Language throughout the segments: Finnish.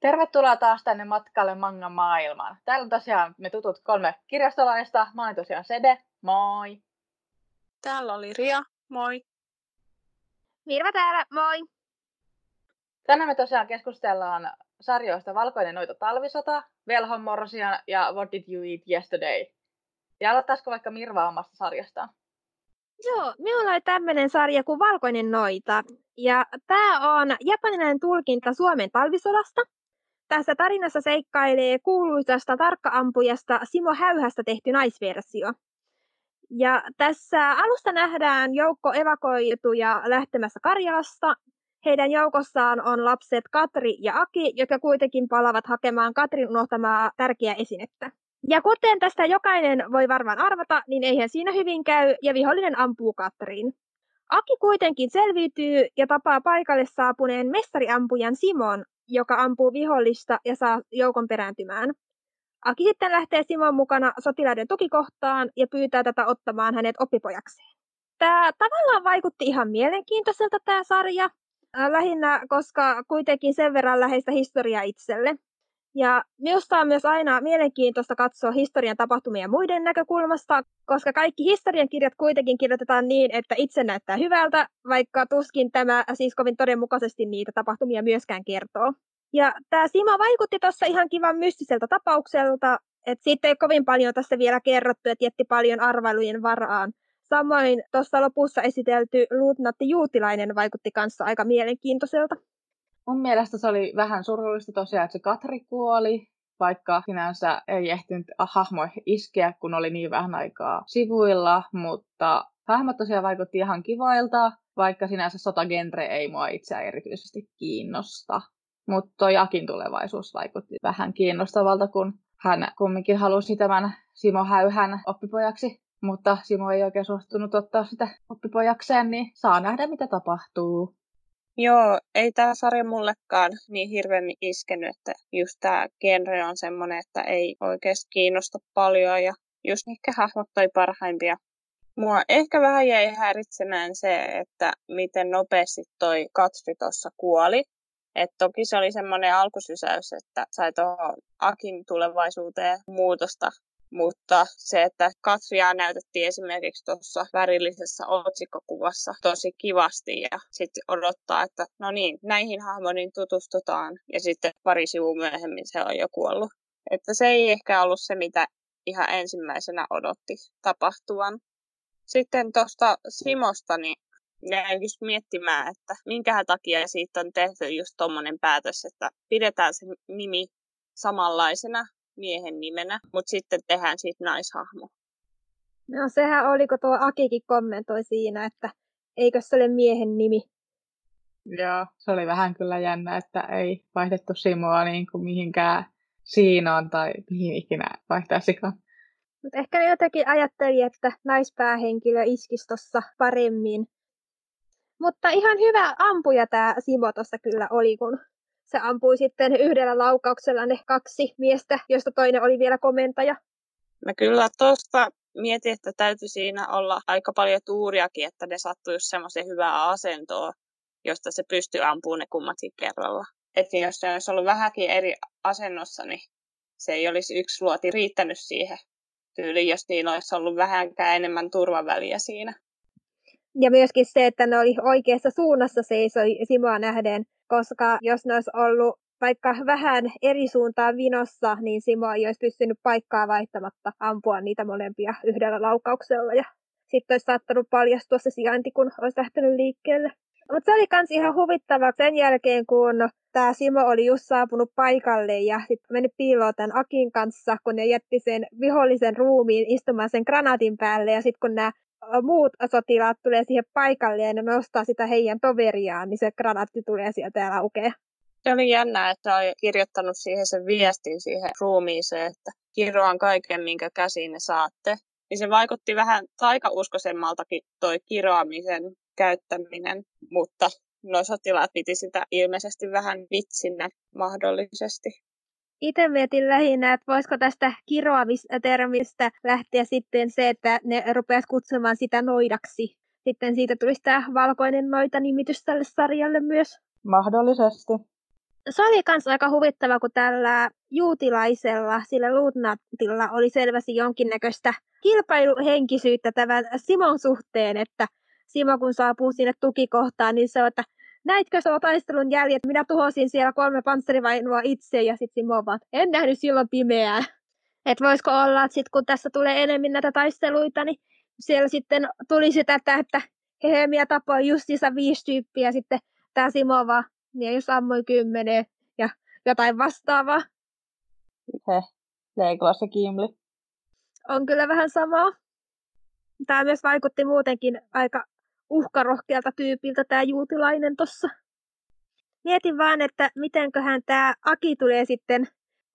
Tervetuloa taas tänne matkalle manga maailmaan. Täällä on tosiaan me tutut kolme kirjastolaista. Mä olen tosiaan Sede, moi. Täällä oli Ria, moi. Mirva täällä, moi. Tänään me tosiaan keskustellaan sarjoista Valkoinen noita talvisota, Velhon Morsian ja What Did You Eat Yesterday. Ja aloittaisiko vaikka Mirva omasta sarjastaan? Joo, minulla oli tämmöinen sarja kuin Valkoinen noita. Ja tämä on japanilainen tulkinta Suomen talvisodasta. Tässä tarinassa seikkailee kuuluisasta tarkkaampujasta Simo Häyhästä tehty naisversio. Ja tässä alusta nähdään joukko evakoituja lähtemässä Karjalasta. Heidän joukossaan on lapset Katri ja Aki, jotka kuitenkin palavat hakemaan Katrin unohtamaa tärkeää esinettä. Ja kuten tästä jokainen voi varmaan arvata, niin eihän siinä hyvin käy ja vihollinen ampuu Katriin. Aki kuitenkin selviytyy ja tapaa paikalle saapuneen mestariampujan Simon, joka ampuu vihollista ja saa joukon perääntymään. Aki sitten lähtee Simon mukana sotilaiden tukikohtaan ja pyytää tätä ottamaan hänet oppipojakseen. Tämä tavallaan vaikutti ihan mielenkiintoiselta tämä sarja, lähinnä koska kuitenkin sen verran läheistä historiaa itselle. Ja minusta on myös aina mielenkiintoista katsoa historian tapahtumia muiden näkökulmasta, koska kaikki historian kirjat kuitenkin kirjoitetaan niin, että itse näyttää hyvältä, vaikka tuskin tämä siis kovin todenmukaisesti niitä tapahtumia myöskään kertoo. Ja tämä Simo vaikutti tuossa ihan kivan mystiseltä tapaukselta, että siitä ei kovin paljon tässä vielä kerrottu, että jätti paljon arvailujen varaan. Samoin tuossa lopussa esitelty luutnatti Juutilainen vaikutti kanssa aika mielenkiintoiselta. Mun mielestä se oli vähän surullista tosiaan, että se Katri kuoli, vaikka sinänsä ei ehtinyt hahmo iskeä, kun oli niin vähän aikaa sivuilla, mutta hahmot tosiaan vaikutti ihan kivoilta, vaikka sinänsä sotagenre ei mua itse erityisesti kiinnosta. Mutta toi Akin tulevaisuus vaikutti vähän kiinnostavalta, kun hän kumminkin halusi tämän Simo Häyhän oppipojaksi, mutta Simo ei oikein suostunut ottaa sitä oppipojakseen, niin saa nähdä mitä tapahtuu. Joo, ei tämä sarja mullekaan niin hirveän iskenyt, että just tämä genre on semmoinen, että ei oikeasti kiinnosta paljon ja just ehkä hahmot toi parhaimpia. Mua ehkä vähän jäi häiritsemään se, että miten nopeasti toi Katri tuossa kuoli. Et toki se oli semmoinen alkusysäys, että sai tuohon Akin tulevaisuuteen muutosta mutta se, että Katria näytettiin esimerkiksi tuossa värillisessä otsikkokuvassa tosi kivasti ja sitten odottaa, että no niin, näihin hahmoihin tutustutaan ja sitten pari sivua myöhemmin se on jo kuollut. Että se ei ehkä ollut se, mitä ihan ensimmäisenä odotti tapahtuvan. Sitten tuosta Simosta, niin jäin just miettimään, että minkä takia siitä on tehty just tuommoinen päätös, että pidetään se nimi samanlaisena miehen nimenä, mutta sitten tehdään siitä naishahmo. No sehän oli, kun tuo Akikin kommentoi siinä, että eikö se ole miehen nimi. Joo, se oli vähän kyllä jännä, että ei vaihdettu Simoa niin kuin mihinkään Siinoon tai mihin ikinä vaihtaisikaan. Mutta ehkä ne jotenkin ajatteli, että naispäähenkilö iskisi tuossa paremmin. Mutta ihan hyvä ampuja tämä Simo tuossa kyllä oli, kun se ampui sitten yhdellä laukauksella ne kaksi miestä, josta toinen oli vielä komentaja. Mä kyllä tuosta mietin, että täytyy siinä olla aika paljon tuuriakin, että ne sattui just semmoisen hyvää asentoa, josta se pystyy ampumaan ne kummatkin kerralla. Että jos se olisi ollut vähänkin eri asennossa, niin se ei olisi yksi luoti riittänyt siihen tyyliin, jos niin olisi ollut vähänkään enemmän turvaväliä siinä. Ja myöskin se, että ne oli oikeassa suunnassa seisoi Simoa nähden, koska jos ne olisi ollut vaikka vähän eri suuntaan vinossa, niin Simo ei olisi pystynyt paikkaa vaihtamatta ampua niitä molempia yhdellä laukauksella. Ja sitten olisi saattanut paljastua se sijainti, kun olisi lähtenyt liikkeelle. Mutta se oli myös ihan huvittava sen jälkeen, kun tämä Simo oli just saapunut paikalle ja sitten meni piiloon tämän Akin kanssa, kun ne jätti sen vihollisen ruumiin istumaan sen granaatin päälle. Ja sitten kun nämä muut sotilaat tulee siihen paikalle ja ne nostaa sitä heidän toveriaan, niin se granaatti tulee sieltä ja laukee. Se oli jännää, että oli kirjoittanut siihen sen viestin siihen ruumiiseen, että kirjoan kaiken, minkä käsiin ne saatte. Niin se vaikutti vähän taikauskoisemmaltakin toi kiroamisen käyttäminen, mutta nuo sotilaat piti sitä ilmeisesti vähän vitsinä mahdollisesti. Itse mietin lähinnä, että voisiko tästä kiroamistermistä lähteä sitten se, että ne rupeaisi kutsumaan sitä noidaksi. Sitten siitä tulisi tämä valkoinen noita nimitys tälle sarjalle myös. Mahdollisesti. se oli myös aika huvittava, kun tällä juutilaisella, sillä luutnantilla oli selvästi jonkinnäköistä kilpailuhenkisyyttä tämän Simon suhteen, että Simo kun saapuu sinne tukikohtaan, niin se on, että näitkö se taistelun jäljet, minä tuhosin siellä kolme panssarivainua itse ja sitten Simo vaan, en nähnyt silloin pimeää. Että voisiko olla, että sit kun tässä tulee enemmän näitä taisteluita, niin siellä sitten tuli sitä, että, Hehemiä tapoi justiinsa viisi tyyppiä, sitten tämä Simo vaan, niin jos ammoi kymmenen ja jotain vastaavaa. He, Leikolas ja Kimli. On kyllä vähän samaa. Tämä myös vaikutti muutenkin aika uhkarohkealta tyypiltä tämä juutilainen tuossa. Mietin vaan, että mitenköhän tämä Aki tulee sitten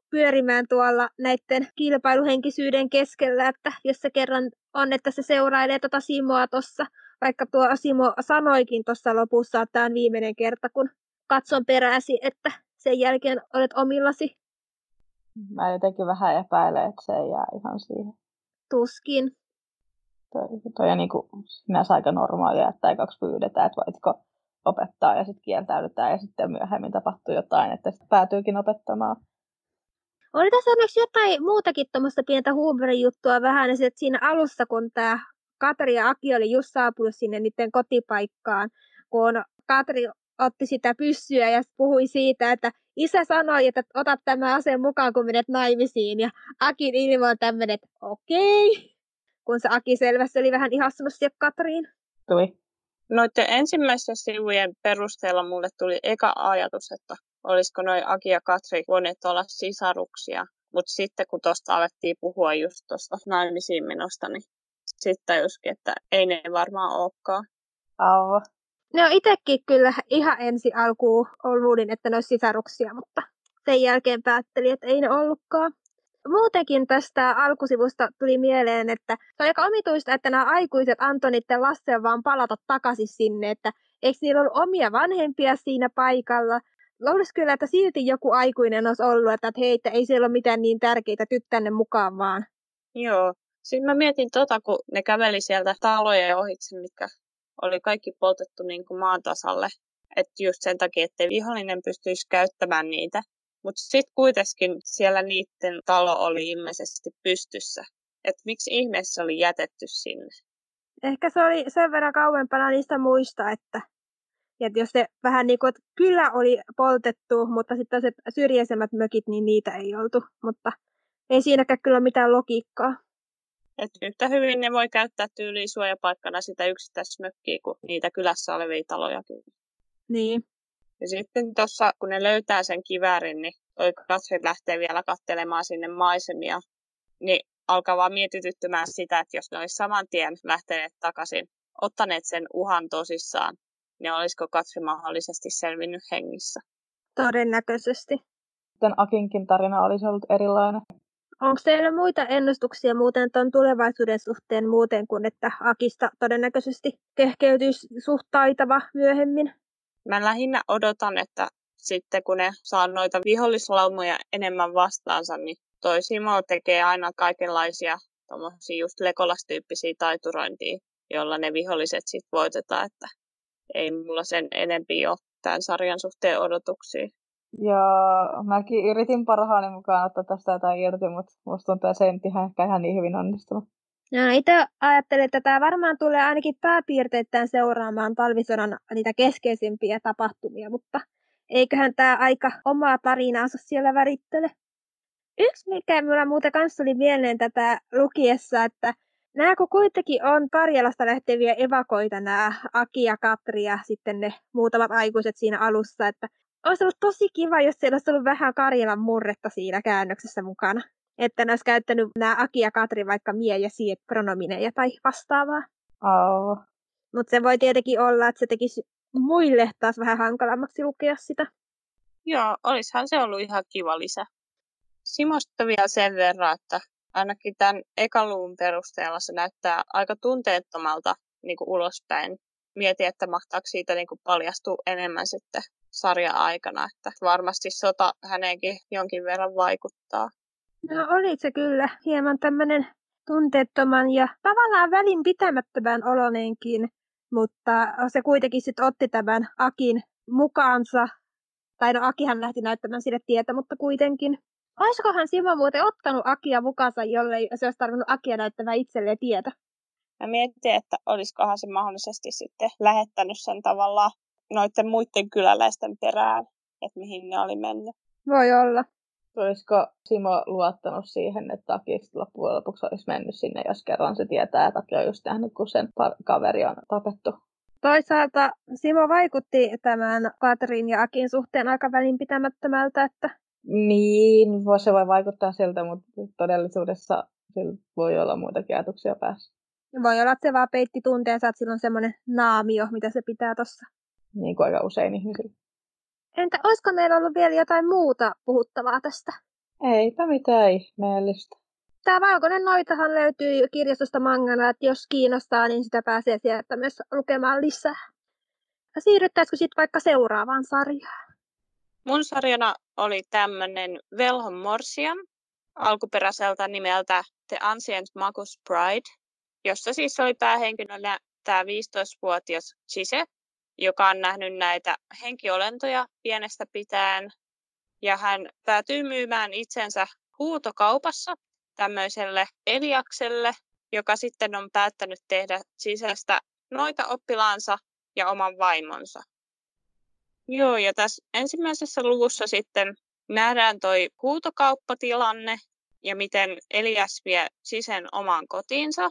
pyörimään tuolla näiden kilpailuhenkisyyden keskellä, että jos se kerran on, että se seurailee tuota Simoa tuossa, vaikka tuo Simo sanoikin tuossa lopussa, että tämä on viimeinen kerta, kun katson peräsi, että sen jälkeen olet omillasi. Mä jotenkin vähän epäilen, että se ei jää ihan siihen. Tuskin. Toi, toi on niin kuin sinänsä aika normaalia, että ekaksi pyydetään, että voitko opettaa ja sitten kieltäydytään ja sitten myöhemmin tapahtuu jotain, että sitten päätyykin opettamaan. Oli tässä onneksi jotain muutakin tuommoista pientä huumorin juttua vähän, että siinä alussa, kun tämä Katri ja Aki oli just saapunut sinne niiden kotipaikkaan, kun Katri otti sitä pyssyä ja puhui siitä, että isä sanoi, että otat tämä aseen mukaan, kun menet naimisiin. Ja Akin ilma on tämmöinen, että okei. Okay. Kun se Aki selvästi oli vähän ihastunut siihen Katriin. Tuli. Noiden ensimmäisten sivujen perusteella mulle tuli eka ajatus, että olisiko noin Aki ja Katri voineet olla sisaruksia. Mutta sitten kun tuosta alettiin puhua just tuosta naimisiin menosta, niin sitten tajuskin, että ei ne varmaan olekaan. Aa. Ne on itsekin kyllä ihan ensi alkuun luulin, että ne olisi sisaruksia, mutta sen jälkeen päättelin, että ei ne ollutkaan. Muutenkin tästä alkusivusta tuli mieleen, että se on aika omituista, että nämä aikuiset antoi niiden lasten vaan palata takaisin sinne, että eikö niillä ollut omia vanhempia siinä paikalla. Luulisi kyllä, että silti joku aikuinen olisi ollut, että hei, että ei siellä ole mitään niin tärkeitä tyttänne mukaan vaan. Joo, sitten mä mietin tota, kun ne käveli sieltä taloja ohitse, mitkä oli kaikki poltettu niin kuin maan tasalle. Että just sen takia, että vihollinen pystyisi käyttämään niitä. Mutta sitten kuitenkin siellä niiden talo oli ilmeisesti pystyssä. Että miksi ihmeessä oli jätetty sinne? Ehkä se oli sen verran kauempana niistä muista, että, että jos se vähän niin kuin, että kyllä oli poltettu, mutta sitten se syrjäisemmät mökit, niin niitä ei oltu. Mutta ei siinäkään kyllä mitään logiikkaa. Että yhtä hyvin ne voi käyttää tyyliin suojapaikkana sitä yksittäismökkiä kuin niitä kylässä olevia talojakin. Niin. Ja sitten tuossa, kun ne löytää sen kiväärin, niin toi Katrin lähtee vielä katselemaan sinne maisemia, niin alkaa vaan mietityttämään sitä, että jos ne olisi saman tien lähteneet takaisin, ottaneet sen uhan tosissaan, niin olisiko Katri mahdollisesti selvinnyt hengissä? Todennäköisesti. Sitten Akinkin tarina olisi ollut erilainen. Onko teillä muita ennustuksia muuten tuon tulevaisuuden suhteen muuten kuin, että Akista todennäköisesti kehkeytyisi suht taitava myöhemmin? Mä lähinnä odotan, että sitten kun ne saa noita vihollislaumoja enemmän vastaansa, niin toi Simo tekee aina kaikenlaisia tommosia just lekolastyyppisiä taiturointia, jolla ne viholliset sitten voitetaan, että ei mulla sen enempi ole tämän sarjan suhteen odotuksia. Ja mäkin yritin parhaani mukaan ottaa tästä jotain irti, mutta musta tuntuu, että se ei ihan, ehkä ihan niin hyvin onnistunut. No, itse ajattelen, että tämä varmaan tulee ainakin pääpiirteittäin seuraamaan talvisodan niitä keskeisimpiä tapahtumia, mutta eiköhän tämä aika omaa tarinaansa siellä värittele. Yksi, mikä minulla muuten kanssa oli mieleen tätä lukiessa, että nämä kun kuitenkin on Karjalasta lähteviä evakoita, nämä Aki ja Katri ja sitten ne muutamat aikuiset siinä alussa, että olisi ollut tosi kiva, jos siellä olisi ollut vähän Karjalan murretta siinä käännöksessä mukana. Että ne olisi käyttänyt nämä Aki ja Katri vaikka mie ja sie pronomineja tai vastaavaa. Oh. Mutta se voi tietenkin olla, että se tekisi muille taas vähän hankalammaksi lukea sitä. Joo, olisihan se ollut ihan kiva lisä. Simosta vielä sen verran, että ainakin tämän ekaluun perusteella se näyttää aika tunteettomalta niin kuin ulospäin. Mieti, että mahtaako siitä niin kuin paljastua enemmän sitten sarjan aikana, että varmasti sota häneenkin jonkin verran vaikuttaa. No oli se kyllä hieman tämmöinen tunteettoman ja tavallaan välin pitämättömän oloneenkin, mutta se kuitenkin sitten otti tämän Akin mukaansa Tai no Akihan lähti näyttämään sille tietä, mutta kuitenkin. Olisikohan Simo muuten ottanut Akia mukaansa, jollei se olisi tarvinnut Akia näyttämään itselleen tietä? Mä mietin, että olisikohan se mahdollisesti sitten lähettänyt sen tavallaan noiden muiden kyläläisten perään, että mihin ne oli mennyt. Voi olla. Olisiko Simo luottanut siihen, että Taki loppujen lopuksi olisi mennyt sinne, jos kerran se tietää, että Taki on just nähnyt, kun sen kaveri on tapettu? Toisaalta Simo vaikutti tämän Katrin ja Akin suhteen aika välinpitämättömältä, että niin, se voi vaikuttaa siltä, mutta todellisuudessa sillä voi olla muitakin ajatuksia päässä. Voi olla, että se vaan peitti tunteensa, että silloin semmoinen naamio, mitä se pitää tossa. Niin kuin aika usein ihmisillä. Entä olisiko meillä ollut vielä jotain muuta puhuttavaa tästä? Eipä mitään ihmeellistä. Tämä valkoinen noitahan löytyy kirjastosta mangana, että jos kiinnostaa, niin sitä pääsee sieltä myös lukemaan lisää. Siirryttäisikö sitten vaikka seuraavaan sarjaan? Mun sarjana oli tämmöinen Velhon Morsian, alkuperäiseltä nimeltä The Ancient Magus Bride, jossa siis oli päähenkilönä tämä 15-vuotias Chise, joka on nähnyt näitä henkiolentoja pienestä pitäen. Ja hän päätyy myymään itsensä huutokaupassa tämmöiselle Eliakselle, joka sitten on päättänyt tehdä sisäistä noita oppilaansa ja oman vaimonsa. Joo, ja tässä ensimmäisessä luvussa sitten nähdään toi huutokauppatilanne ja miten Elias vie sisen omaan kotiinsa.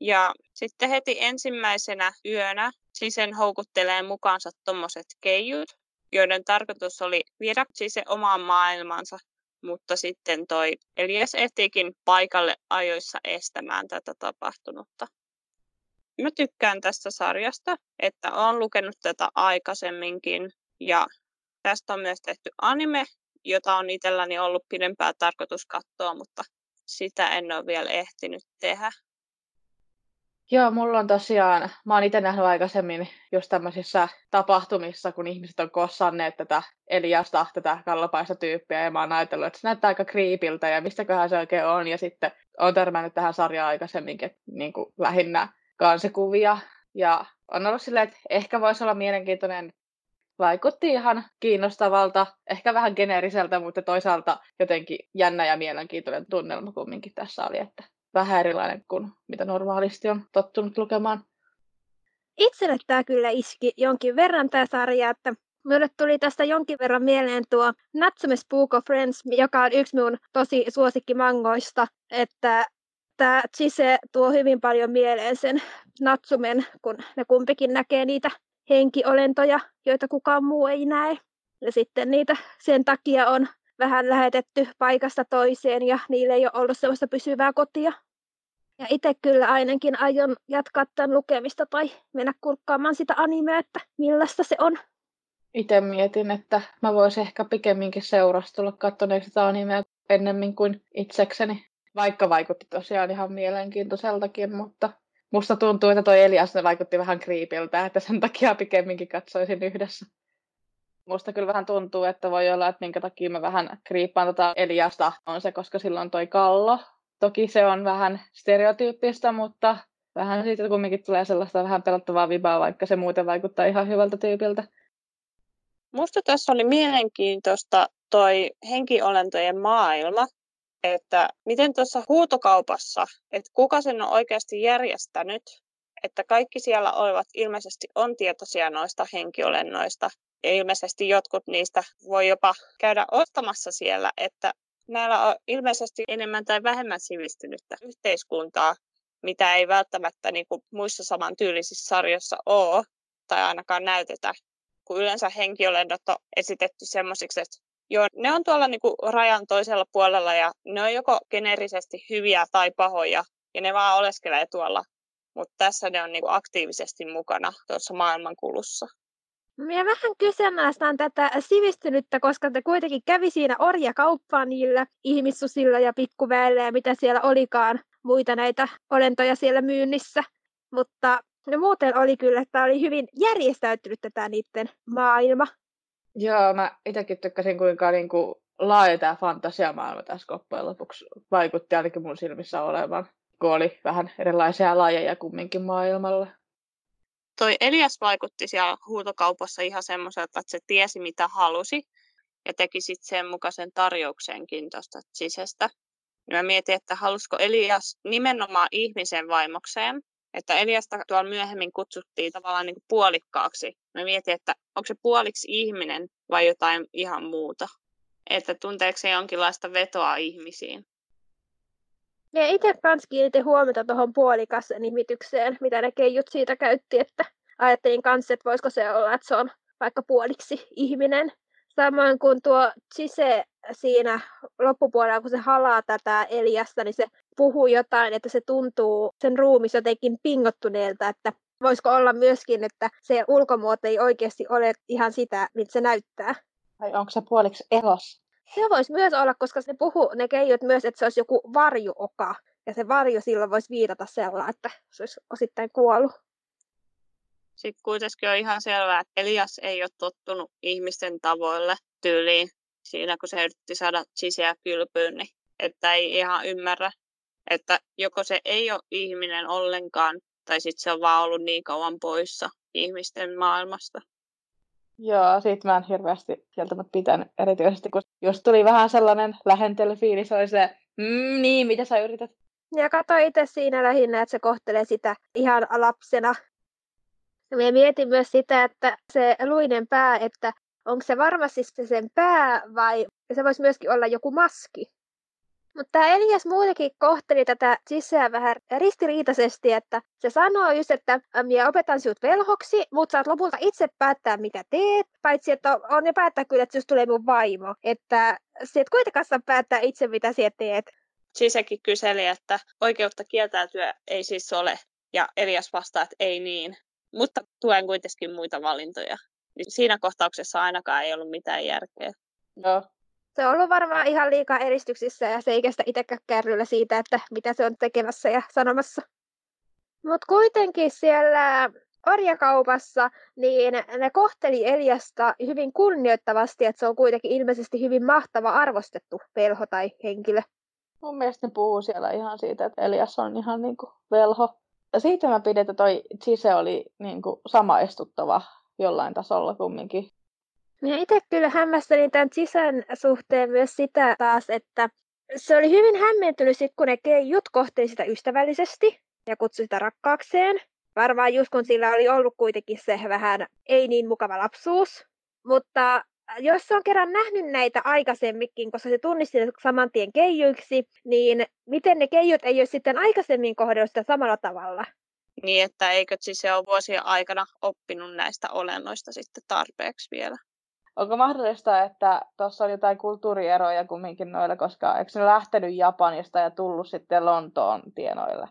Ja sitten heti ensimmäisenä yönä sisen houkuttelee mukaansa tuommoiset keijut, joiden tarkoitus oli viedä sisen omaan maailmansa, mutta sitten toi Elias ehtiikin paikalle ajoissa estämään tätä tapahtunutta. Mä tykkään tästä sarjasta, että olen lukenut tätä aikaisemminkin ja tästä on myös tehty anime, jota on itselläni ollut pidempää tarkoitus katsoa, mutta sitä en ole vielä ehtinyt tehdä. Joo, mulla on tosiaan, mä oon itse nähnyt aikaisemmin just tämmöisissä tapahtumissa, kun ihmiset on kossanneet tätä Eliasta, tätä kallopaista tyyppiä, ja mä oon ajatellut, että se näyttää aika kriipiltä, ja mistäköhän se oikein on, ja sitten on törmännyt tähän sarjaan aikaisemminkin, niin kuin lähinnä kansikuvia, ja on ollut silleen, että ehkä voisi olla mielenkiintoinen vaikutti ihan kiinnostavalta, ehkä vähän geneeriseltä, mutta toisaalta jotenkin jännä ja mielenkiintoinen tunnelma kumminkin tässä oli, että vähän erilainen kuin mitä normaalisti on tottunut lukemaan. Itselle tämä kyllä iski jonkin verran tämä sarja, että Minulle tuli tästä jonkin verran mieleen tuo Natsume Spook of Friends, joka on yksi minun tosi suosikkimangoista, että tämä Chise tuo hyvin paljon mieleen sen Natsumen, kun ne kumpikin näkee niitä henkiolentoja, joita kukaan muu ei näe. Ja sitten niitä sen takia on vähän lähetetty paikasta toiseen ja niille ei ole ollut sellaista pysyvää kotia. Ja itse kyllä ainakin aion jatkaa tämän lukemista tai mennä kurkkaamaan sitä animea, että millaista se on. Itse mietin, että mä voisin ehkä pikemminkin seurastella katsoneeksi sitä animea ennemmin kuin itsekseni. Vaikka vaikutti tosiaan ihan mielenkiintoiseltakin, mutta Musta tuntuu, että toi Elias vaikutti vähän kriipiltä, että sen takia pikemminkin katsoisin yhdessä. Musta kyllä vähän tuntuu, että voi olla, että minkä takia mä vähän kriippaan tota Eliasta on se, koska silloin toi kallo. Toki se on vähän stereotyyppistä, mutta vähän siitä kumminkin tulee sellaista vähän pelottavaa vibaa, vaikka se muuten vaikuttaa ihan hyvältä tyypiltä. Musta tässä oli mielenkiintoista toi henkiolentojen maailma, että miten tuossa huutokaupassa, että kuka sen on oikeasti järjestänyt, että kaikki siellä olevat ilmeisesti on tietoisia noista henkiolennoista ja ilmeisesti jotkut niistä voi jopa käydä ostamassa siellä, että näillä on ilmeisesti enemmän tai vähemmän sivistynyttä yhteiskuntaa, mitä ei välttämättä niin kuin muissa samantyylisissä sarjoissa ole tai ainakaan näytetä, kun yleensä henkiolennot on esitetty semmoisiksi, että Joo, ne on tuolla niinku rajan toisella puolella ja ne on joko geneerisesti hyviä tai pahoja ja ne vaan oleskelee tuolla. Mutta tässä ne on niinku aktiivisesti mukana tuossa maailmankulussa. Minä vähän kyseenalaistan tätä sivistynyttä, koska te kuitenkin kävi siinä orjakauppaa niillä ihmissusilla ja pikkuväillä ja mitä siellä olikaan muita näitä olentoja siellä myynnissä. Mutta ne muuten oli kyllä, että oli hyvin järjestäytynyt tätä niiden maailma. Joo, mä itsekin tykkäsin, kuinka niin kuin laaja tämä fantasiamaailma tässä loppujen lopuksi vaikutti ainakin mun silmissä olevan, kun oli vähän erilaisia lajeja kumminkin maailmalla. Toi Elias vaikutti siellä huutokaupassa ihan semmoiselta, että se tiesi mitä halusi ja teki sitten sen mukaisen tarjouksenkin tuosta sisästä. Ja mä mietin, että halusiko Elias nimenomaan ihmisen vaimokseen, että Eliasta tuolla myöhemmin kutsuttiin tavallaan niin kuin puolikkaaksi. Mä mietin, että onko se puoliksi ihminen vai jotain ihan muuta. Että tunteeko se jonkinlaista vetoa ihmisiin. Ja itse kanssa kiinnitin huomiota tuohon puolikas nimitykseen, mitä ne keijut siitä käytti, että ajattelin kanssa, että voisiko se olla, että se on vaikka puoliksi ihminen. Samoin kuin tuo Chise siinä loppupuolella, kun se halaa tätä Eliasta, niin se puhuu jotain, että se tuntuu sen ruumis jotenkin pingottuneelta, että voisiko olla myöskin, että se ulkomuoto ei oikeasti ole ihan sitä, mitä se näyttää. Vai onko se puoliksi elos? Se voisi myös olla, koska ne puhuu ne keijut myös, että se olisi joku varjuoka. Ja se varjo silloin voisi viitata sellainen, että se olisi osittain kuollut. Sitten kuitenkin on ihan selvää, että Elias ei ole tottunut ihmisten tavoille tyyliin siinä, kun se yritti saada sisiä kylpyyn, niin että ei ihan ymmärrä, että joko se ei ole ihminen ollenkaan, tai sitten se on vaan ollut niin kauan poissa ihmisten maailmasta. Joo, siitä mä en hirveästi kieltämättä pitänyt, erityisesti kun jos tuli vähän sellainen lähentelyfiilis, oli se, mm, niin, mitä sä yrität? Ja katsoin itse siinä lähinnä, että se kohtelee sitä ihan lapsena. Ja mietin myös sitä, että se luinen pää, että onko se varmasti se sen pää vai se voisi myöskin olla joku maski. Mutta tämä Elias muutenkin kohteli tätä sisään vähän ristiriitaisesti, että se sanoo just, että minä opetan sinut velhoksi, mutta saat lopulta itse päättää, mitä teet, paitsi että on jo päättää kyllä, että just tulee mun vaimo. Että se et kuitenkaan saa päättää itse, mitä sinä teet. Sisäkin kyseli, että oikeutta kieltäytyä ei siis ole, ja Elias vastaa, että ei niin, mutta tuen kuitenkin muita valintoja. Niin siinä kohtauksessa ainakaan ei ollut mitään järkeä. Joo, se on ollut varmaan ihan liikaa eristyksissä ja se ei kestä itsekään kärryllä siitä, että mitä se on tekemässä ja sanomassa. Mutta kuitenkin siellä orjakaupassa, niin ne kohteli Eliasta hyvin kunnioittavasti, että se on kuitenkin ilmeisesti hyvin mahtava arvostettu velho tai henkilö. Mun mielestä ne puhuu siellä ihan siitä, että Elias on ihan niin kuin velho. Ja siitä mä pidin, että toi Chise oli niin kuin samaistuttava jollain tasolla kumminkin. Minä itse kyllä hämmästelin tämän sisän suhteen myös sitä taas, että se oli hyvin hämmentynyt sit, kun ne keijut kohteli sitä ystävällisesti ja kutsui sitä rakkaakseen. Varmaan just kun sillä oli ollut kuitenkin se vähän ei niin mukava lapsuus. Mutta jos se on kerran nähnyt näitä aikaisemminkin, koska se tunnisti saman tien keijuiksi, niin miten ne keijut ei ole sitten aikaisemmin kohdellut sitä samalla tavalla? Niin, että eikö siis se ole vuosien aikana oppinut näistä olennoista sitten tarpeeksi vielä? Onko mahdollista, että tuossa on jotain kulttuurieroja kumminkin noilla, koska eikö ne lähtenyt Japanista ja tullut sitten Lontoon tienoille?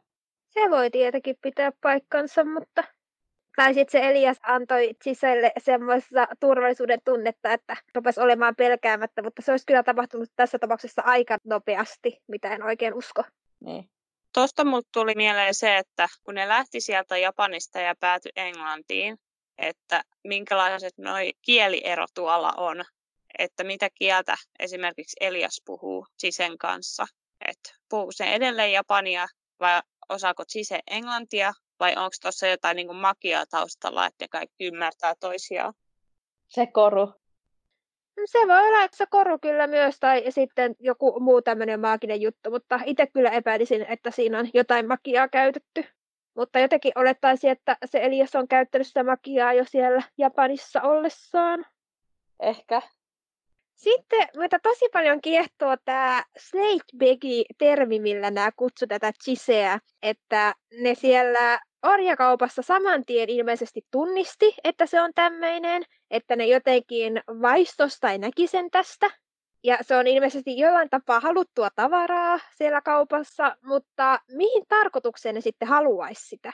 Se voi tietenkin pitää paikkansa, mutta... Tai sitten se Elias antoi sisälle semmoista turvallisuuden tunnetta, että rupesi olemaan pelkäämättä, mutta se olisi kyllä tapahtunut tässä tapauksessa aika nopeasti, mitä en oikein usko. Niin. Tuosta mulle tuli mieleen se, että kun ne lähti sieltä Japanista ja päätyi Englantiin, että minkälaiset noi kieliero tuolla on, että mitä kieltä esimerkiksi Elias puhuu Sisen kanssa. Että puhuu se edelleen japania vai osaako Sise englantia vai onko tuossa jotain niin magiaa taustalla, että kaikki ymmärtää toisiaan? Se koru. Se voi olla, että se koru kyllä myös, tai sitten joku muu tämmöinen maaginen juttu, mutta itse kyllä epäilisin, että siinä on jotain magiaa käytetty. Mutta jotenkin olettaisin, että se Elias on käyttänyt sitä magiaa jo siellä Japanissa ollessaan. Ehkä. Sitten mitä tosi paljon kiehtoo tämä Snakebaggy-termi, millä nämä kutsuu tätä chiseä, että ne siellä orjakaupassa saman tien ilmeisesti tunnisti, että se on tämmöinen, että ne jotenkin vaistos tai näki sen tästä. Ja se on ilmeisesti jollain tapaa haluttua tavaraa siellä kaupassa, mutta mihin tarkoitukseen ne sitten haluaisi sitä?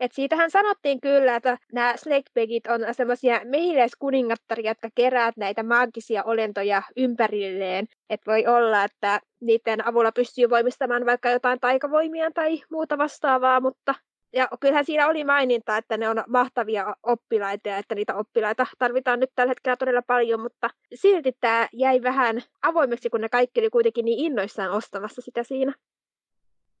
Et siitähän sanottiin kyllä, että nämä snakebagit on semmoisia mehiläiskuningattaria, jotka keräät näitä maagisia olentoja ympärilleen. Että voi olla, että niiden avulla pystyy voimistamaan vaikka jotain taikavoimia tai muuta vastaavaa, mutta ja kyllähän siinä oli maininta, että ne on mahtavia oppilaita ja että niitä oppilaita tarvitaan nyt tällä hetkellä todella paljon, mutta silti tämä jäi vähän avoimeksi, kun ne kaikki oli kuitenkin niin innoissaan ostamassa sitä siinä.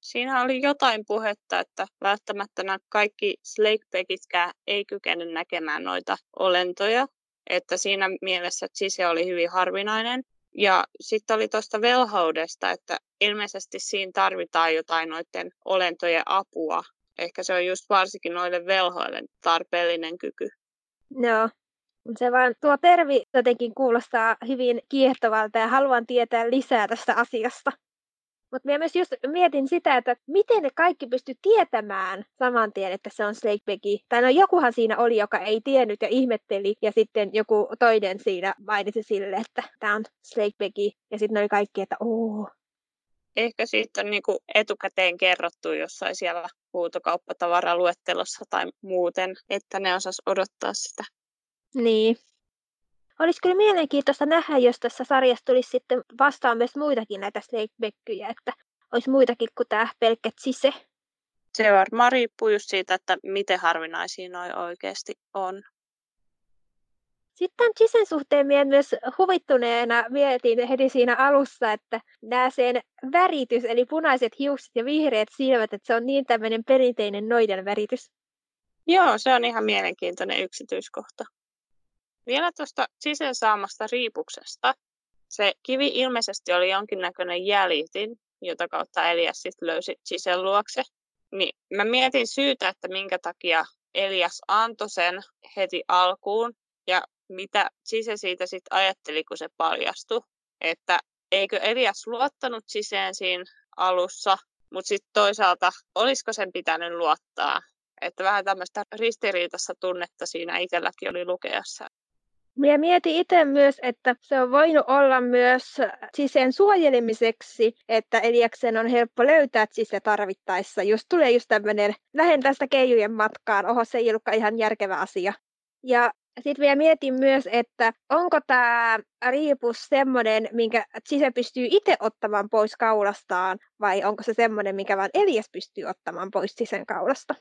siinä oli jotain puhetta, että välttämättä nämä kaikki Slakepegitkään ei kykene näkemään noita olentoja, että siinä mielessä Chise oli hyvin harvinainen. Ja sitten oli tuosta velhoudesta, että ilmeisesti siinä tarvitaan jotain noiden olentojen apua. Ehkä se on just varsinkin noille velhoille tarpeellinen kyky. Joo. Se vaan tuo tervi jotenkin kuulostaa hyvin kiehtovalta ja haluan tietää lisää tästä asiasta. Mutta minä myös just mietin sitä, että miten ne kaikki pysty tietämään saman tien, että se on Snakebaggy. Tai no jokuhan siinä oli, joka ei tiennyt ja ihmetteli, ja sitten joku toinen siinä mainitsi sille, että tämä on Snakebaggy. Ja sitten oli kaikki, että ooo. Ehkä siitä on niinku etukäteen kerrottu jossain siellä huutokauppatavaraluettelossa tai muuten, että ne osas odottaa sitä. Niin. Olisi kyllä mielenkiintoista nähdä, jos tässä sarjassa tulisi sitten vastaan myös muitakin näitä snakebackyjä, että olisi muitakin kuin tämä pelkkä sise. Se varmaan riippuu just siitä, että miten harvinaisia noin oikeasti on. Sitten Chisen suhteen minä myös huvittuneena mietin heti siinä alussa, että nämä sen väritys, eli punaiset hiukset ja vihreät silmät, että se on niin tämmöinen perinteinen noiden väritys. Joo, se on ihan mielenkiintoinen yksityiskohta. Vielä tuosta sisään saamasta riipuksesta. Se kivi ilmeisesti oli jonkinnäköinen jäljitin, jota kautta Elias sitten löysi sisän luokse. Niin mä mietin syytä, että minkä takia Elias antoi sen heti alkuun ja mitä Sise siitä sitten ajatteli, kun se paljastui. Että eikö Elias luottanut Siseen siinä alussa, mutta sitten toisaalta olisiko sen pitänyt luottaa. Että vähän tämmöistä ristiriitassa tunnetta siinä itselläkin oli lukeessa. Minä mietin itse myös, että se on voinut olla myös siseen suojelemiseksi, että Eliaksen on helppo löytää sisä tarvittaessa. Just tulee just tämmöinen, lähden tästä keijujen matkaan, oho se ei ollutkaan ihan järkevä asia. Ja sitten vielä mietin myös, että onko tämä riipus semmoinen, minkä sisä pystyy itse ottamaan pois kaulastaan, vai onko se semmoinen, mikä vaan Elias pystyy ottamaan pois sisän kaulasta?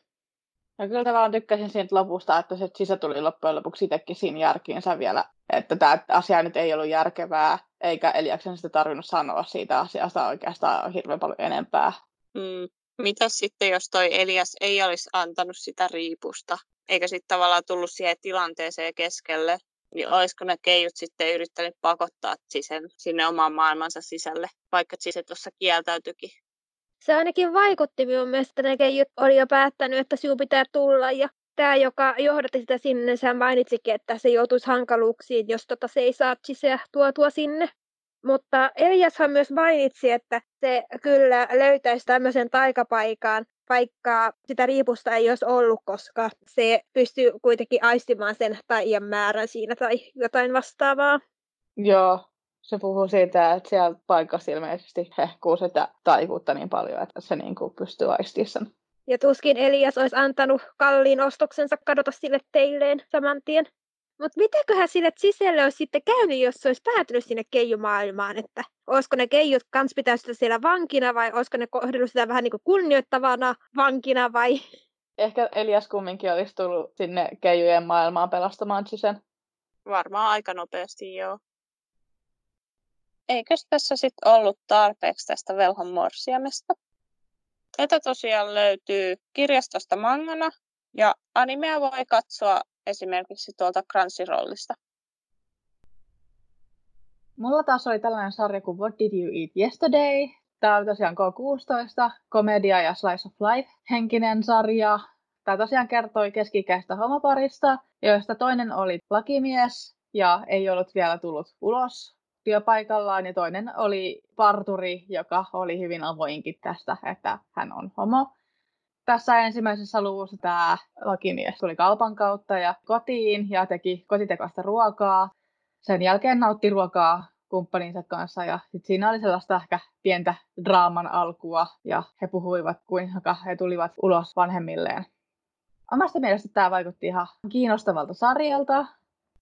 No kyllä vaan tykkäsin siitä lopusta, että se sisä tuli loppujen lopuksi itsekin siinä järkiinsä vielä, että tämä asia nyt ei ollut järkevää, eikä Eliaksen sitä tarvinnut sanoa siitä asiasta oikeastaan hirveän paljon enempää. Mm. Mitä sitten, jos toi Elias ei olisi antanut sitä riipusta, eikä sitten tavallaan tullut siihen tilanteeseen keskelle, niin olisiko ne keijut sitten yrittänyt pakottaa sisen sinne omaan maailmansa sisälle, vaikka se tuossa kieltäytyikin? se ainakin vaikutti minun mielestä, ne keijut oli jo päättänyt, että sinun pitää tulla ja tämä, joka johdatti sitä sinne, se mainitsikin, että se joutuisi hankaluuksiin, jos tota, se ei saa siseä tuotua sinne. Mutta Eliashan myös mainitsi, että se kyllä löytäisi tämmöisen taikapaikan, vaikka sitä riipusta ei olisi ollut, koska se pystyy kuitenkin aistimaan sen taian määrän siinä tai jotain vastaavaa. Joo, se puhuu siitä, että siellä paikassa ilmeisesti hehkuu sitä taivuutta niin paljon, että se niin kuin pystyy aistimaan sen. Ja tuskin Elias olisi antanut kalliin ostoksensa kadota sille teilleen saman tien. Mutta mitäköhän sille sisälle olisi sitten käynyt, jos se olisi päätynyt sinne keijumaailmaan, että olisiko ne keijut kans pitäisi sitä siellä vankina vai olisiko ne kohdellut sitä vähän niin kuin kunnioittavana vankina vai? Ehkä Elias kumminkin olisi tullut sinne keijujen maailmaan pelastamaan sisään. Varmaan aika nopeasti, joo. Eikö tässä sitten ollut tarpeeksi tästä velhon morsiamesta? Tätä tosiaan löytyy kirjastosta mangana ja animea voi katsoa esimerkiksi tuolta Crunchyrollista. Mulla taas oli tällainen sarja kuin What Did You Eat Yesterday? Tämä oli tosiaan K16, komedia ja slice of life henkinen sarja. Tämä tosiaan kertoi keskikäistä homoparista, joista toinen oli lakimies ja ei ollut vielä tullut ulos työpaikallaan ja toinen oli parturi, joka oli hyvin avoinkin tästä, että hän on homo. Tässä ensimmäisessä luvussa tämä lakimies tuli kaupan kautta ja kotiin ja teki kotitekoista ruokaa. Sen jälkeen nautti ruokaa kumppaninsa kanssa ja sit siinä oli sellaista ehkä pientä draaman alkua ja he puhuivat kuinka he tulivat ulos vanhemmilleen. Omasta mielestä tämä vaikutti ihan kiinnostavalta sarjalta.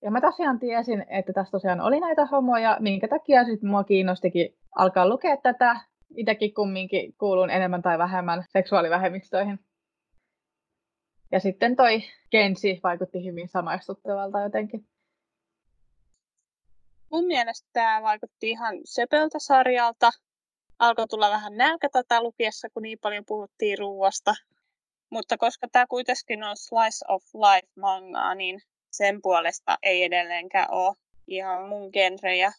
Ja mä tosiaan tiesin, että tässä tosiaan oli näitä homoja, minkä takia sitten mua kiinnostikin alkaa lukea tätä. Itsekin kumminkin kuulun enemmän tai vähemmän seksuaalivähemmistöihin. Ja sitten toi Kensi vaikutti hyvin samaistuttavalta jotenkin. Mun mielestä tämä vaikutti ihan söpöltä sarjalta. alkoi tulla vähän nälkä tätä lukiessa, kun niin paljon puhuttiin ruuasta. Mutta koska tämä kuitenkin on slice of life mangaa, niin sen puolesta ei edelleenkään ole ihan mun genrejä.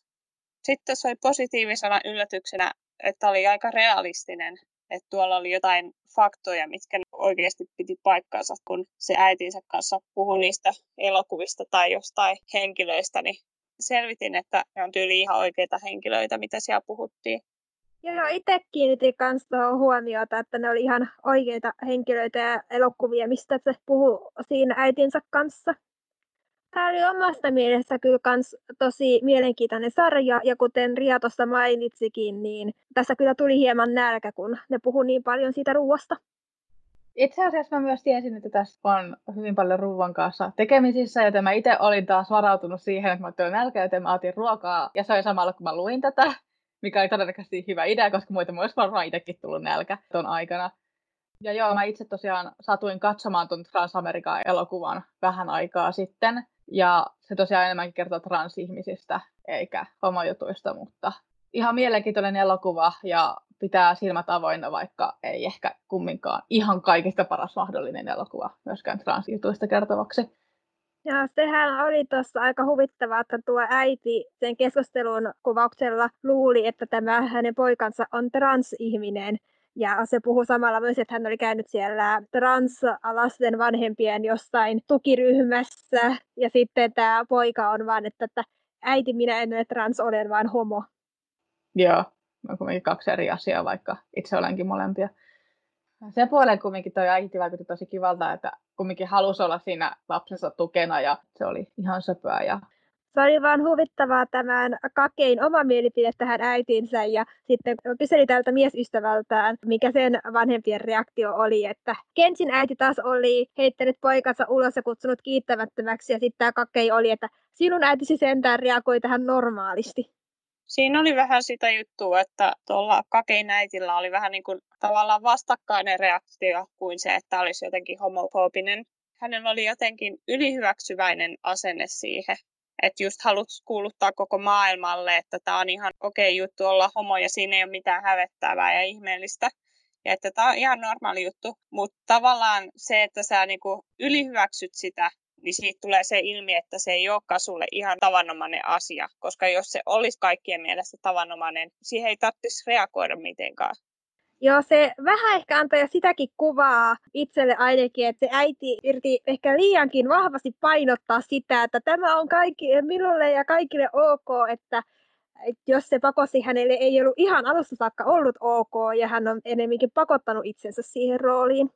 Sitten se oli positiivisena yllätyksenä, että oli aika realistinen, että tuolla oli jotain faktoja, mitkä oikeasti piti paikkaansa, kun se äitinsä kanssa puhui niistä elokuvista tai jostain henkilöistä, niin selvitin, että ne on tyyli ihan oikeita henkilöitä, mitä siellä puhuttiin. Joo, itse kiinnitin myös tuohon huomiota, että ne oli ihan oikeita henkilöitä ja elokuvia, mistä se puhuu siinä äitinsä kanssa. Oli omasta mielestä kyllä kans tosi mielenkiintoinen sarja, ja kuten Ria tuossa mainitsikin, niin tässä kyllä tuli hieman nälkä, kun ne puhuu niin paljon siitä ruoasta. Itse asiassa mä myös tiesin, että tässä on hyvin paljon ruuan kanssa tekemisissä, joten mä itse olin taas varautunut siihen, että mä otin nälkä, joten mä otin ruokaa, ja se oli samalla, kun mä luin tätä, mikä oli todennäköisesti hyvä idea, koska muita myös varmaan itsekin tullut nälkä ton aikana. Ja joo, mä itse tosiaan satuin katsomaan tuon Transamerikan elokuvan vähän aikaa sitten, ja se tosiaan enemmänkin kertoo transihmisistä eikä homojutuista, mutta ihan mielenkiintoinen elokuva ja pitää silmät avoinna, vaikka ei ehkä kumminkaan ihan kaikista paras mahdollinen elokuva myöskään transjutuista kertovaksi. Ja sehän oli tuossa aika huvittavaa, että tuo äiti sen keskustelun kuvauksella luuli, että tämä hänen poikansa on transihminen. Ja se puhuu samalla myös, että hän oli käynyt siellä translasten vanhempien jossain tukiryhmässä. Ja sitten tämä poika on vaan, että, että äiti, minä en ole trans, olen vaan homo. Joo, on kuitenkin kaksi eri asiaa, vaikka itse olenkin molempia. Sen puolen kumminkin toi äiti vaikutti tosi kivalta, että kumminkin halusi olla siinä lapsensa tukena ja se oli ihan söpöä ja se oli vaan huvittavaa tämän kakein oma mielipide tähän äitinsä ja sitten kyseli tältä miesystävältään, mikä sen vanhempien reaktio oli, että Kensin äiti taas oli heittänyt poikansa ulos ja kutsunut kiittämättömäksi ja sitten tämä kakei oli, että sinun äitisi sentään reagoi tähän normaalisti. Siinä oli vähän sitä juttua, että tuolla kakein äitillä oli vähän niin kuin tavallaan vastakkainen reaktio kuin se, että olisi jotenkin homofobinen. Hänellä oli jotenkin ylihyväksyväinen asenne siihen että just halut kuuluttaa koko maailmalle, että tämä on ihan okei okay juttu olla homo ja siinä ei ole mitään hävettävää ja ihmeellistä. Ja että tämä on ihan normaali juttu, mutta tavallaan se, että sä niinku ylihyväksyt sitä, niin siitä tulee se ilmi, että se ei olekaan sulle ihan tavanomainen asia. Koska jos se olisi kaikkien mielestä tavanomainen, siihen ei tarvitsisi reagoida mitenkään. Joo, se vähän ehkä antaa jo sitäkin kuvaa itselle ainakin, että se äiti yriti ehkä liiankin vahvasti painottaa sitä, että tämä on kaikki, minulle ja kaikille ok, että, että jos se pakosi hänelle ei ollut ihan alusta saakka ollut ok ja hän on enemmänkin pakottanut itsensä siihen rooliin.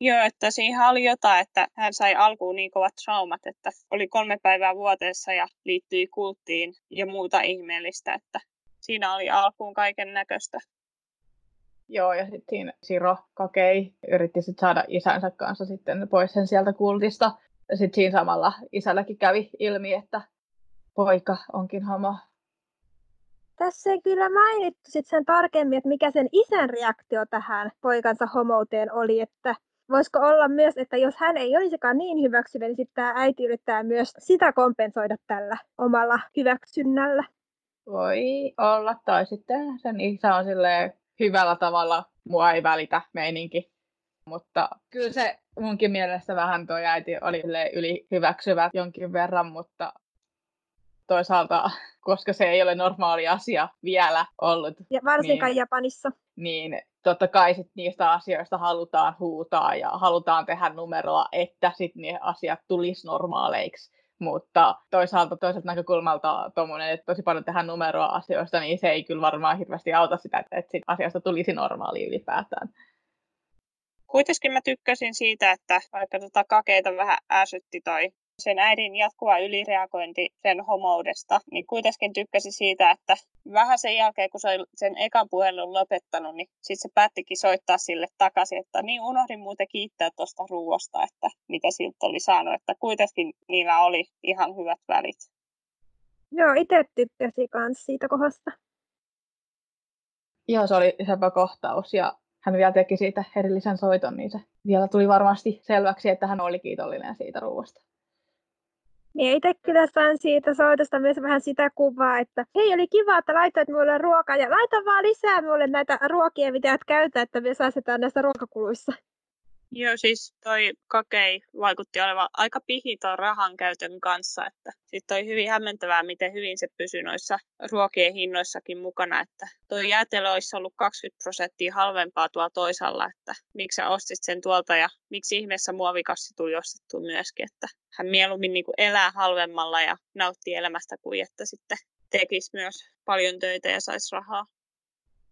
Joo, että siinä oli jotain, että hän sai alkuun niin kovat traumat, että oli kolme päivää vuoteessa ja liittyi kulttiin ja muuta ihmeellistä, että siinä oli alkuun kaiken näköistä. Joo, ja sitten siinä Siro Kakei yritti sit saada isänsä kanssa sitten pois sen sieltä kultista. Ja sitten siinä samalla isälläkin kävi ilmi, että poika onkin homo. Tässä ei kyllä mainittu sit sen tarkemmin, että mikä sen isän reaktio tähän poikansa homouteen oli, että voisiko olla myös, että jos hän ei olisikaan niin hyväksyvä, niin sitten tämä äiti yrittää myös sitä kompensoida tällä omalla hyväksynnällä. Voi olla, tai sitten sen isä on silleen hyvällä tavalla mua ei välitä meininki. Mutta kyllä se munkin mielestä vähän tuo äiti oli yli hyväksyvä jonkin verran, mutta toisaalta, koska se ei ole normaali asia vielä ollut. Ja varsinkaan niin, Japanissa. Niin totta kai sit niistä asioista halutaan huutaa ja halutaan tehdä numeroa, että sitten ne asiat tulisi normaaleiksi. Mutta toisaalta toiselta näkökulmalta tuommoinen, että tosi paljon tehdään numeroa asioista, niin se ei kyllä varmaan hirveästi auta sitä, että, että asiasta tulisi normaali ylipäätään. Kuitenkin mä tykkäsin siitä, että vaikka tota kakeita vähän ärsytti toi sen äidin jatkuva ylireagointi sen homoudesta, niin kuitenkin tykkäsi siitä, että vähän sen jälkeen, kun se oli sen ekan puhelun lopettanut, niin sitten se päättikin soittaa sille takaisin, että niin unohdin muuten kiittää tuosta ruuasta, että mitä siltä oli saanut, että kuitenkin niillä oli ihan hyvät välit. Joo, itse tykkäsin myös siitä kohdasta. Joo, se oli sepä kohtaus ja hän vielä teki siitä erillisen soiton, niin se vielä tuli varmasti selväksi, että hän oli kiitollinen siitä ruuasta. Minä itse kyllä sain siitä soitosta myös vähän sitä kuvaa, että hei, oli kiva, että laitoit mulle ruokaa ja laita vaan lisää mulle näitä ruokia, mitä et käytä, että me säästetään näistä ruokakuluissa. Joo, siis toi kakei vaikutti olevan aika pihiton rahan käytön kanssa, että sitten toi hyvin hämmentävää, miten hyvin se pysyy noissa ruokien hinnoissakin mukana, että toi jäätelö olisi ollut 20 prosenttia halvempaa tuolla toisalla, että miksi sä ostit sen tuolta ja miksi ihmeessä muovikassi tuli ostettu myöskin, että hän mieluummin niin kuin elää halvemmalla ja nauttii elämästä kuin että sitten tekisi myös paljon töitä ja saisi rahaa.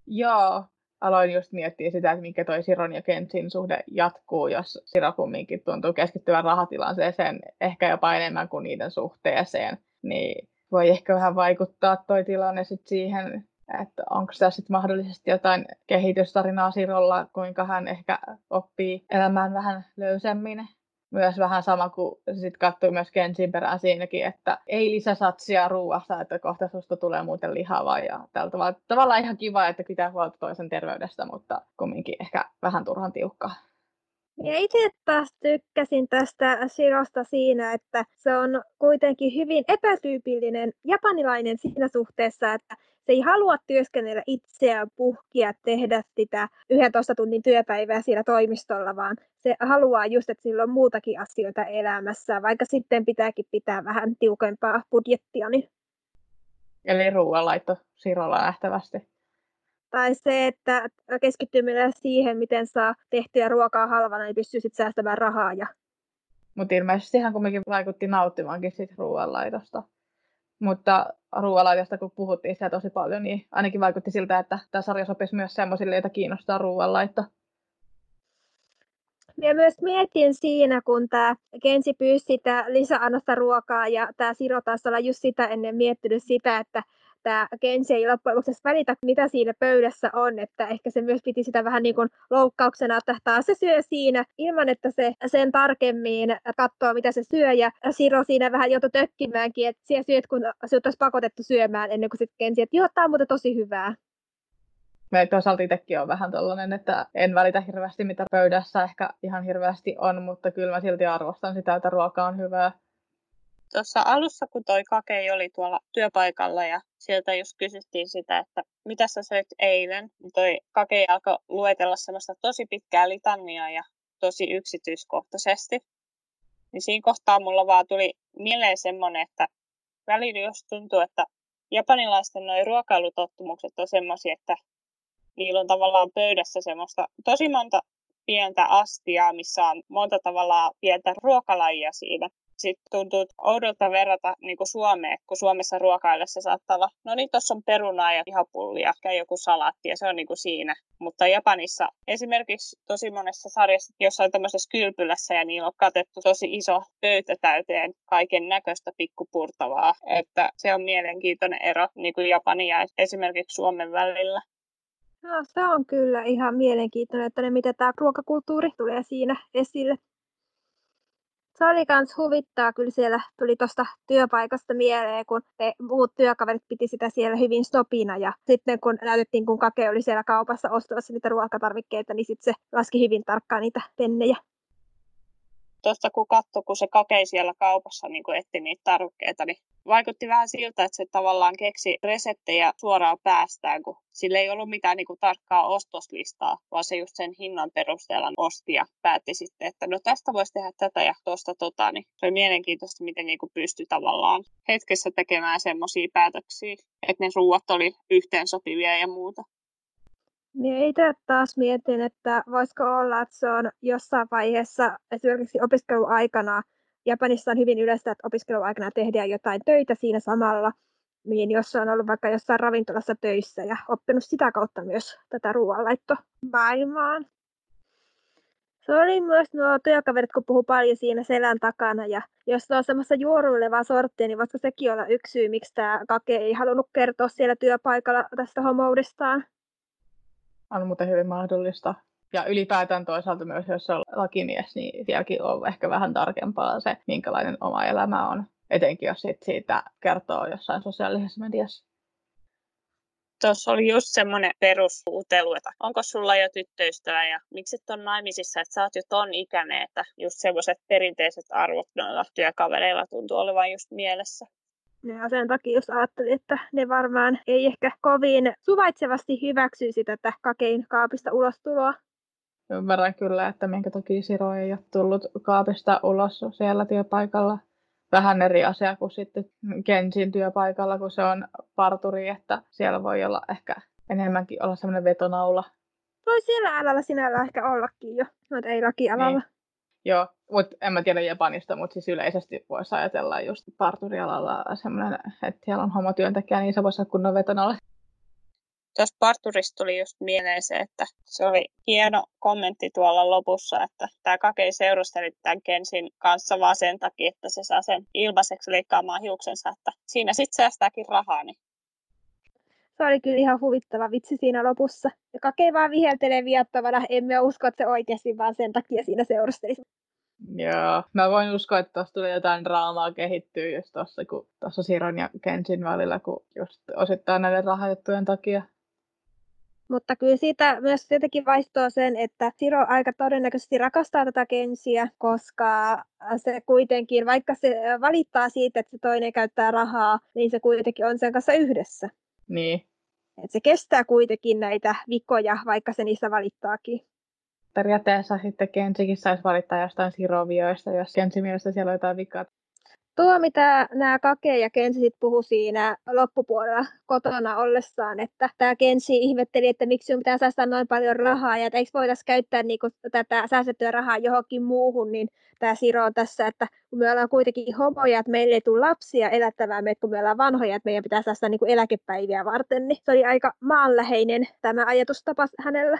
Joo, aloin just miettiä sitä, että mikä toi Siron ja Kentsin suhde jatkuu, jos Siro kumminkin tuntuu keskittyvän rahatilanteeseen ehkä jopa enemmän kuin niiden suhteeseen, niin voi ehkä vähän vaikuttaa toi tilanne sit siihen, että onko tässä sitten mahdollisesti jotain kehitystarinaa Sirolla, kuinka hän ehkä oppii elämään vähän löysemmin myös vähän sama kuin sitten katsoi myös Kensin perään siinäkin, että ei lisäsatsia ruuasta, että kohta susta tulee muuten lihavaa ja tällä tavalla. Tavallaan ihan kiva, että pitää huolta toisen terveydestä, mutta kumminkin ehkä vähän turhan tiukkaa. Ja itse taas tykkäsin tästä sirosta siinä, että se on kuitenkin hyvin epätyypillinen japanilainen siinä suhteessa, että se ei halua työskennellä itseään puhkia, tehdä sitä 11 tunnin työpäivää siellä toimistolla, vaan se haluaa just, että sillä on muutakin asioita elämässä, vaikka sitten pitääkin pitää vähän tiukempaa budjettia. Niin... Eli ruoanlaitto Sirolla nähtävästi. Tai se, että keskittymällä siihen, miten saa tehtyä ruokaa halvana, niin pystyy sitten säästämään rahaa. Ja... Mutta ilmeisesti hän kumminkin vaikutti nauttimaankin siitä ruoanlaitosta. Mutta ruoanlaitosta, kun puhuttiin sitä tosi paljon, niin ainakin vaikutti siltä, että tämä sarja sopisi myös semmoisille, joita kiinnostaa ruoanlaitto. Minä myös mietin siinä, kun tämä Kensi pyysi sitä lisäannosta ruokaa ja tämä Siro taas olla just sitä ennen miettinyt sitä, että tämä Kensi ei loppujen lopuksi välitä, mitä siinä pöydässä on, että ehkä se myös piti sitä vähän niin kuin loukkauksena, että taas se syö siinä ilman, että se sen tarkemmin katsoo, mitä se syö, ja Siro siinä vähän joutui tökkimäänkin, että siellä syöt, kun se olisi pakotettu syömään ennen kuin sitten Kensi, että joo, tämä on muuten tosi hyvää. Me toisaalta itsekin on vähän tällainen, että en välitä hirveästi, mitä pöydässä ehkä ihan hirveästi on, mutta kyllä mä silti arvostan sitä, että ruoka on hyvää. Tuossa alussa, kun toi Kakei oli tuolla työpaikalla ja sieltä just kysyttiin sitä, että mitä sä söit eilen, niin toi Kakei alkoi luetella semmoista tosi pitkää litannia ja tosi yksityiskohtaisesti. Niin siinä kohtaa mulla vaan tuli mieleen semmoinen, että välillä jos tuntuu, että japanilaisten noin ruokailutottumukset on semmoisia, että niillä on tavallaan pöydässä semmoista tosi monta pientä astiaa, missä on monta tavallaan pientä ruokalajia siinä. Sitten tuntuu oudolta verrata niin kuin Suomeen, kun Suomessa ruokaillessa saattaa olla, no niin, tuossa on perunaa ja lihapullia ja joku salaatti ja se on niin kuin siinä. Mutta Japanissa esimerkiksi tosi monessa sarjassa jossain tämmöisessä kylpylässä ja niillä on katettu tosi iso pöytä täyteen kaiken näköistä pikkupurtavaa. Että se on mielenkiintoinen ero niin kuin Japanin ja esimerkiksi Suomen välillä. No, se on kyllä ihan mielenkiintoinen, että ne, miten tämä ruokakulttuuri tulee siinä esille. Se oli myös huvittaa, kyllä siellä tuli tuosta työpaikasta mieleen, kun ne muut työkaverit piti sitä siellä hyvin sopina. Ja sitten kun näytettiin, kun Kake oli siellä kaupassa ostamassa niitä ruokatarvikkeita, niin sitten se laski hyvin tarkkaan niitä pennejä tuosta kun katsoi, kun se kakei siellä kaupassa niin kun etti niitä tarvikkeita, niin vaikutti vähän siltä, että se tavallaan keksi reseptejä suoraan päästään, kun sillä ei ollut mitään niin kuin, tarkkaa ostoslistaa, vaan se just sen hinnan perusteella osti ja päätti sitten, että no tästä voisi tehdä tätä ja tuosta tota, niin se oli mielenkiintoista, miten niin kuin, pystyi tavallaan hetkessä tekemään semmoisia päätöksiä, että ne ruuat oli yhteensopivia ja muuta. Niin itse taas mietin, että voisiko olla, että se on jossain vaiheessa esimerkiksi opiskeluaikana, Japanissa on hyvin yleistä, että opiskeluaikana tehdään jotain töitä siinä samalla, niin jos on ollut vaikka jossain ravintolassa töissä ja oppinut sitä kautta myös tätä ruoanlaittomaailmaan. Se oli myös nuo työkaverit, kun puhuu paljon siinä selän takana. Ja jos se on semmoista juoruilevaa sorttia, niin voisiko sekin olla yksi syy, miksi tämä Kake ei halunnut kertoa siellä työpaikalla tästä homoudestaan? On muuten hyvin mahdollista. Ja ylipäätään toisaalta myös, jos on lakimies, niin sielläkin on ehkä vähän tarkempaa se, minkälainen oma elämä on. Etenkin jos sit siitä kertoo jossain sosiaalisessa mediassa. Tuossa oli just semmoinen perusutelu, että onko sulla jo tyttöystävä ja miksi et on naimisissa, että sä oot jo ton ikäinen, että just semmoiset perinteiset arvot noilla työkavereilla tuntuu olevan just mielessä. Ja sen takia just ajattelin, että ne varmaan ei ehkä kovin suvaitsevasti hyväksyisi tätä kakein kaapista ulostuloa. Ymmärrän kyllä, että minkä takia Siro ei ole tullut kaapista ulos siellä työpaikalla. Vähän eri asia kuin sitten Kensin työpaikalla, kun se on parturi, että siellä voi olla ehkä enemmänkin olla semmoinen vetonaula. Voi siellä alalla sinällä ehkä ollakin jo, mutta ei lakialalla. Niin. Joo, mutta en mä tiedä Japanista, mutta siis yleisesti voisi ajatella just parturialalla semmoinen, että siellä on homotyöntekijä, niin se voisi olla kunnon vetonaula. Tuosta parturista tuli just mieleen se, että se oli hieno kommentti tuolla lopussa, että tämä Kakei seurusteli tämän Kensin kanssa vaan sen takia, että se saa sen ilmaiseksi leikkaamaan hiuksensa, että siinä sitten säästääkin rahaa. Niin. Se oli kyllä ihan huvittava vitsi siinä lopussa. Ja Kakei vaan viheltelee viattavana, emme usko, että se oikeasti vaan sen takia siinä seurusteli. Joo, mä voin uskoa, että tuossa tulee jotain draamaa kehittyy just tuossa, kun tuossa Siron ja Kensin välillä, kun just osittain näiden rahajuttujen takia. Mutta kyllä siitä myös jotenkin vaihtoa sen, että Siro aika todennäköisesti rakastaa tätä Kensiä, koska se kuitenkin, vaikka se valittaa siitä, että se toinen käyttää rahaa, niin se kuitenkin on sen kanssa yhdessä. Niin. Et se kestää kuitenkin näitä vikoja, vaikka se niistä valittaakin. Periaatteessa sitten Kensikin saisi valittaa jostain sirovioista, jos Kensi mielestä siellä on jotain vikaa. Tuo, mitä nämä Kake ja Kensi sit puhu siinä loppupuolella kotona ollessaan, että tämä Kensi ihmetteli, että miksi pitää säästää noin paljon rahaa ja että eikö voitaisiin käyttää niinku tätä säästettyä rahaa johonkin muuhun, niin tämä Siro on tässä, että kun me ollaan kuitenkin homoja, että meille ei tule lapsia elättävää meitä, kun me ollaan vanhoja, että meidän pitää säästää niinku eläkepäiviä varten, niin se oli aika maanläheinen tämä ajatustapa hänellä.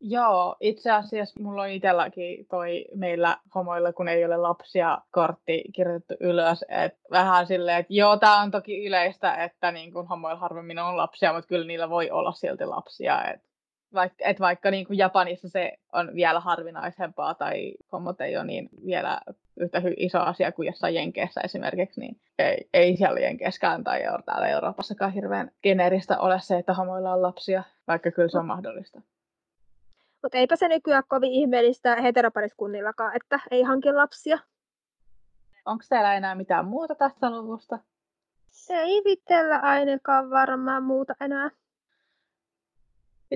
Joo, itse asiassa mulla on itselläkin toi meillä homoilla, kun ei ole lapsia, kortti kirjoitettu ylös. Et vähän silleen, että joo, tämä on toki yleistä, että niin kun homoilla harvemmin on lapsia, mutta kyllä niillä voi olla silti lapsia. Et vaikka, et vaikka niin kuin Japanissa se on vielä harvinaisempaa tai homot ei ole niin vielä yhtä iso asia kuin jossain Jenkeissä esimerkiksi, niin ei, ei siellä Jenkeissäkään tai täällä Euroopassakaan hirveän geneeristä ole se, että homoilla on lapsia, vaikka kyllä se on mahdollista. Mutta eipä se nykyään kovin ihmeellistä heteropariskunnillakaan, että ei hanki lapsia. Onko täällä enää mitään muuta tästä luvusta? Ei vitellä ainakaan varmaan muuta enää.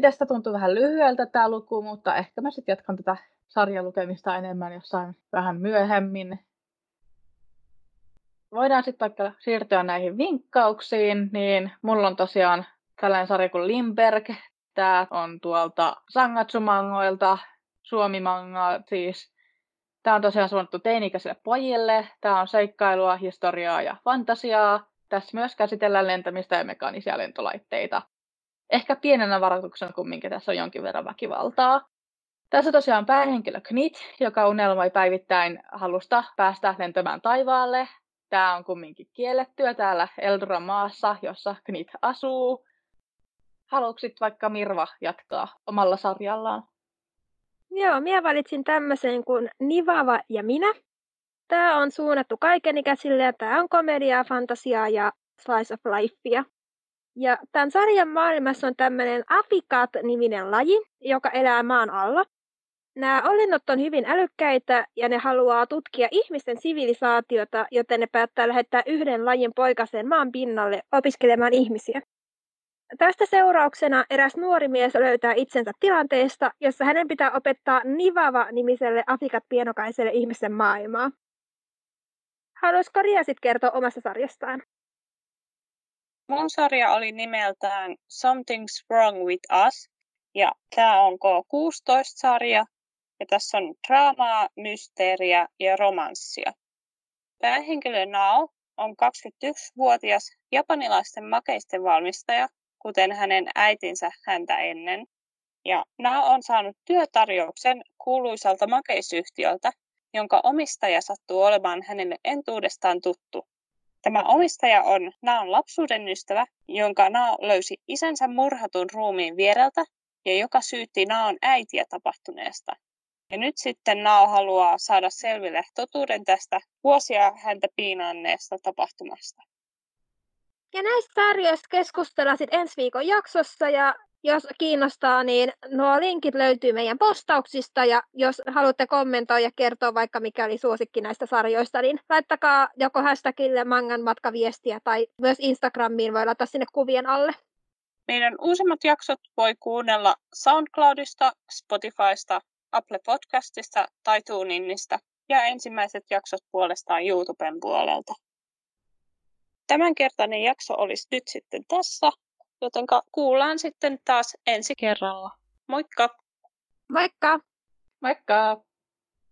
Tästä tuntuu vähän lyhyeltä tämä luku, mutta ehkä mä sitten jatkan tätä sarjan lukemista enemmän jossain vähän myöhemmin. Voidaan sitten vaikka siirtyä näihin vinkkauksiin, niin mulla on tosiaan tällainen sarja kuin Limberg. Tämä on tuolta Sangatsumangoilta, Suomi-manga siis. Tämä on tosiaan suunnattu teini-ikäisille pojille. Tämä on seikkailua, historiaa ja fantasiaa. Tässä myös käsitellään lentämistä ja mekaanisia lentolaitteita. Ehkä pienenä varoituksena kumminkin tässä on jonkin verran väkivaltaa. Tässä tosiaan päähenkilö Knit, joka unelmoi päivittäin halusta päästä lentämään taivaalle. Tämä on kumminkin kiellettyä täällä Eldoran maassa, jossa Knit asuu. Haluatko vaikka Mirva jatkaa omalla sarjallaan? Joo, minä valitsin tämmöisen kuin Nivava ja minä. Tämä on suunnattu kaikenikäisille ja tämä on komediaa, fantasiaa ja slice of lifea. Ja tämän sarjan maailmassa on tämmöinen Afikat-niminen laji, joka elää maan alla. Nämä olentot on hyvin älykkäitä ja ne haluaa tutkia ihmisten sivilisaatiota, joten ne päättää lähettää yhden lajin poikaseen maan pinnalle opiskelemaan ihmisiä. Tästä seurauksena eräs nuori mies löytää itsensä tilanteesta, jossa hänen pitää opettaa Nivava-nimiselle Afikat pienokaiselle ihmisen maailmaa. Haluaisiko Ria sitten kertoa omasta sarjastaan? Mun sarja oli nimeltään Something's Wrong with Us, ja tämä on K16-sarja, ja tässä on draamaa, mysteeriä ja romanssia. Päähenkilö Nao on 21-vuotias japanilaisten makeisten valmistaja, kuten hänen äitinsä häntä ennen. Ja Nao on saanut työtarjouksen kuuluisalta makeisyhtiöltä, jonka omistaja sattuu olemaan hänelle entuudestaan tuttu. Tämä omistaja on Naon lapsuuden ystävä, jonka Nao löysi isänsä murhatun ruumiin viereltä ja joka syytti Naon äitiä tapahtuneesta. Ja nyt sitten Nao haluaa saada selville totuuden tästä vuosia häntä piinanneesta tapahtumasta. Ja näistä sarjoista keskustellaan sitten ensi viikon jaksossa ja jos kiinnostaa, niin nuo linkit löytyy meidän postauksista ja jos haluatte kommentoida ja kertoa vaikka mikä oli suosikki näistä sarjoista, niin laittakaa joko hashtagille mangan matkaviestiä tai myös Instagramiin voi laittaa sinne kuvien alle. Meidän uusimmat jaksot voi kuunnella SoundCloudista, Spotifysta, Apple Podcastista tai TuneInnista ja ensimmäiset jaksot puolestaan YouTuben puolelta. Tämänkertainen jakso olisi nyt sitten tässä, joten kuullaan sitten taas ensi kerralla. Moikka! Moikka! Moikka!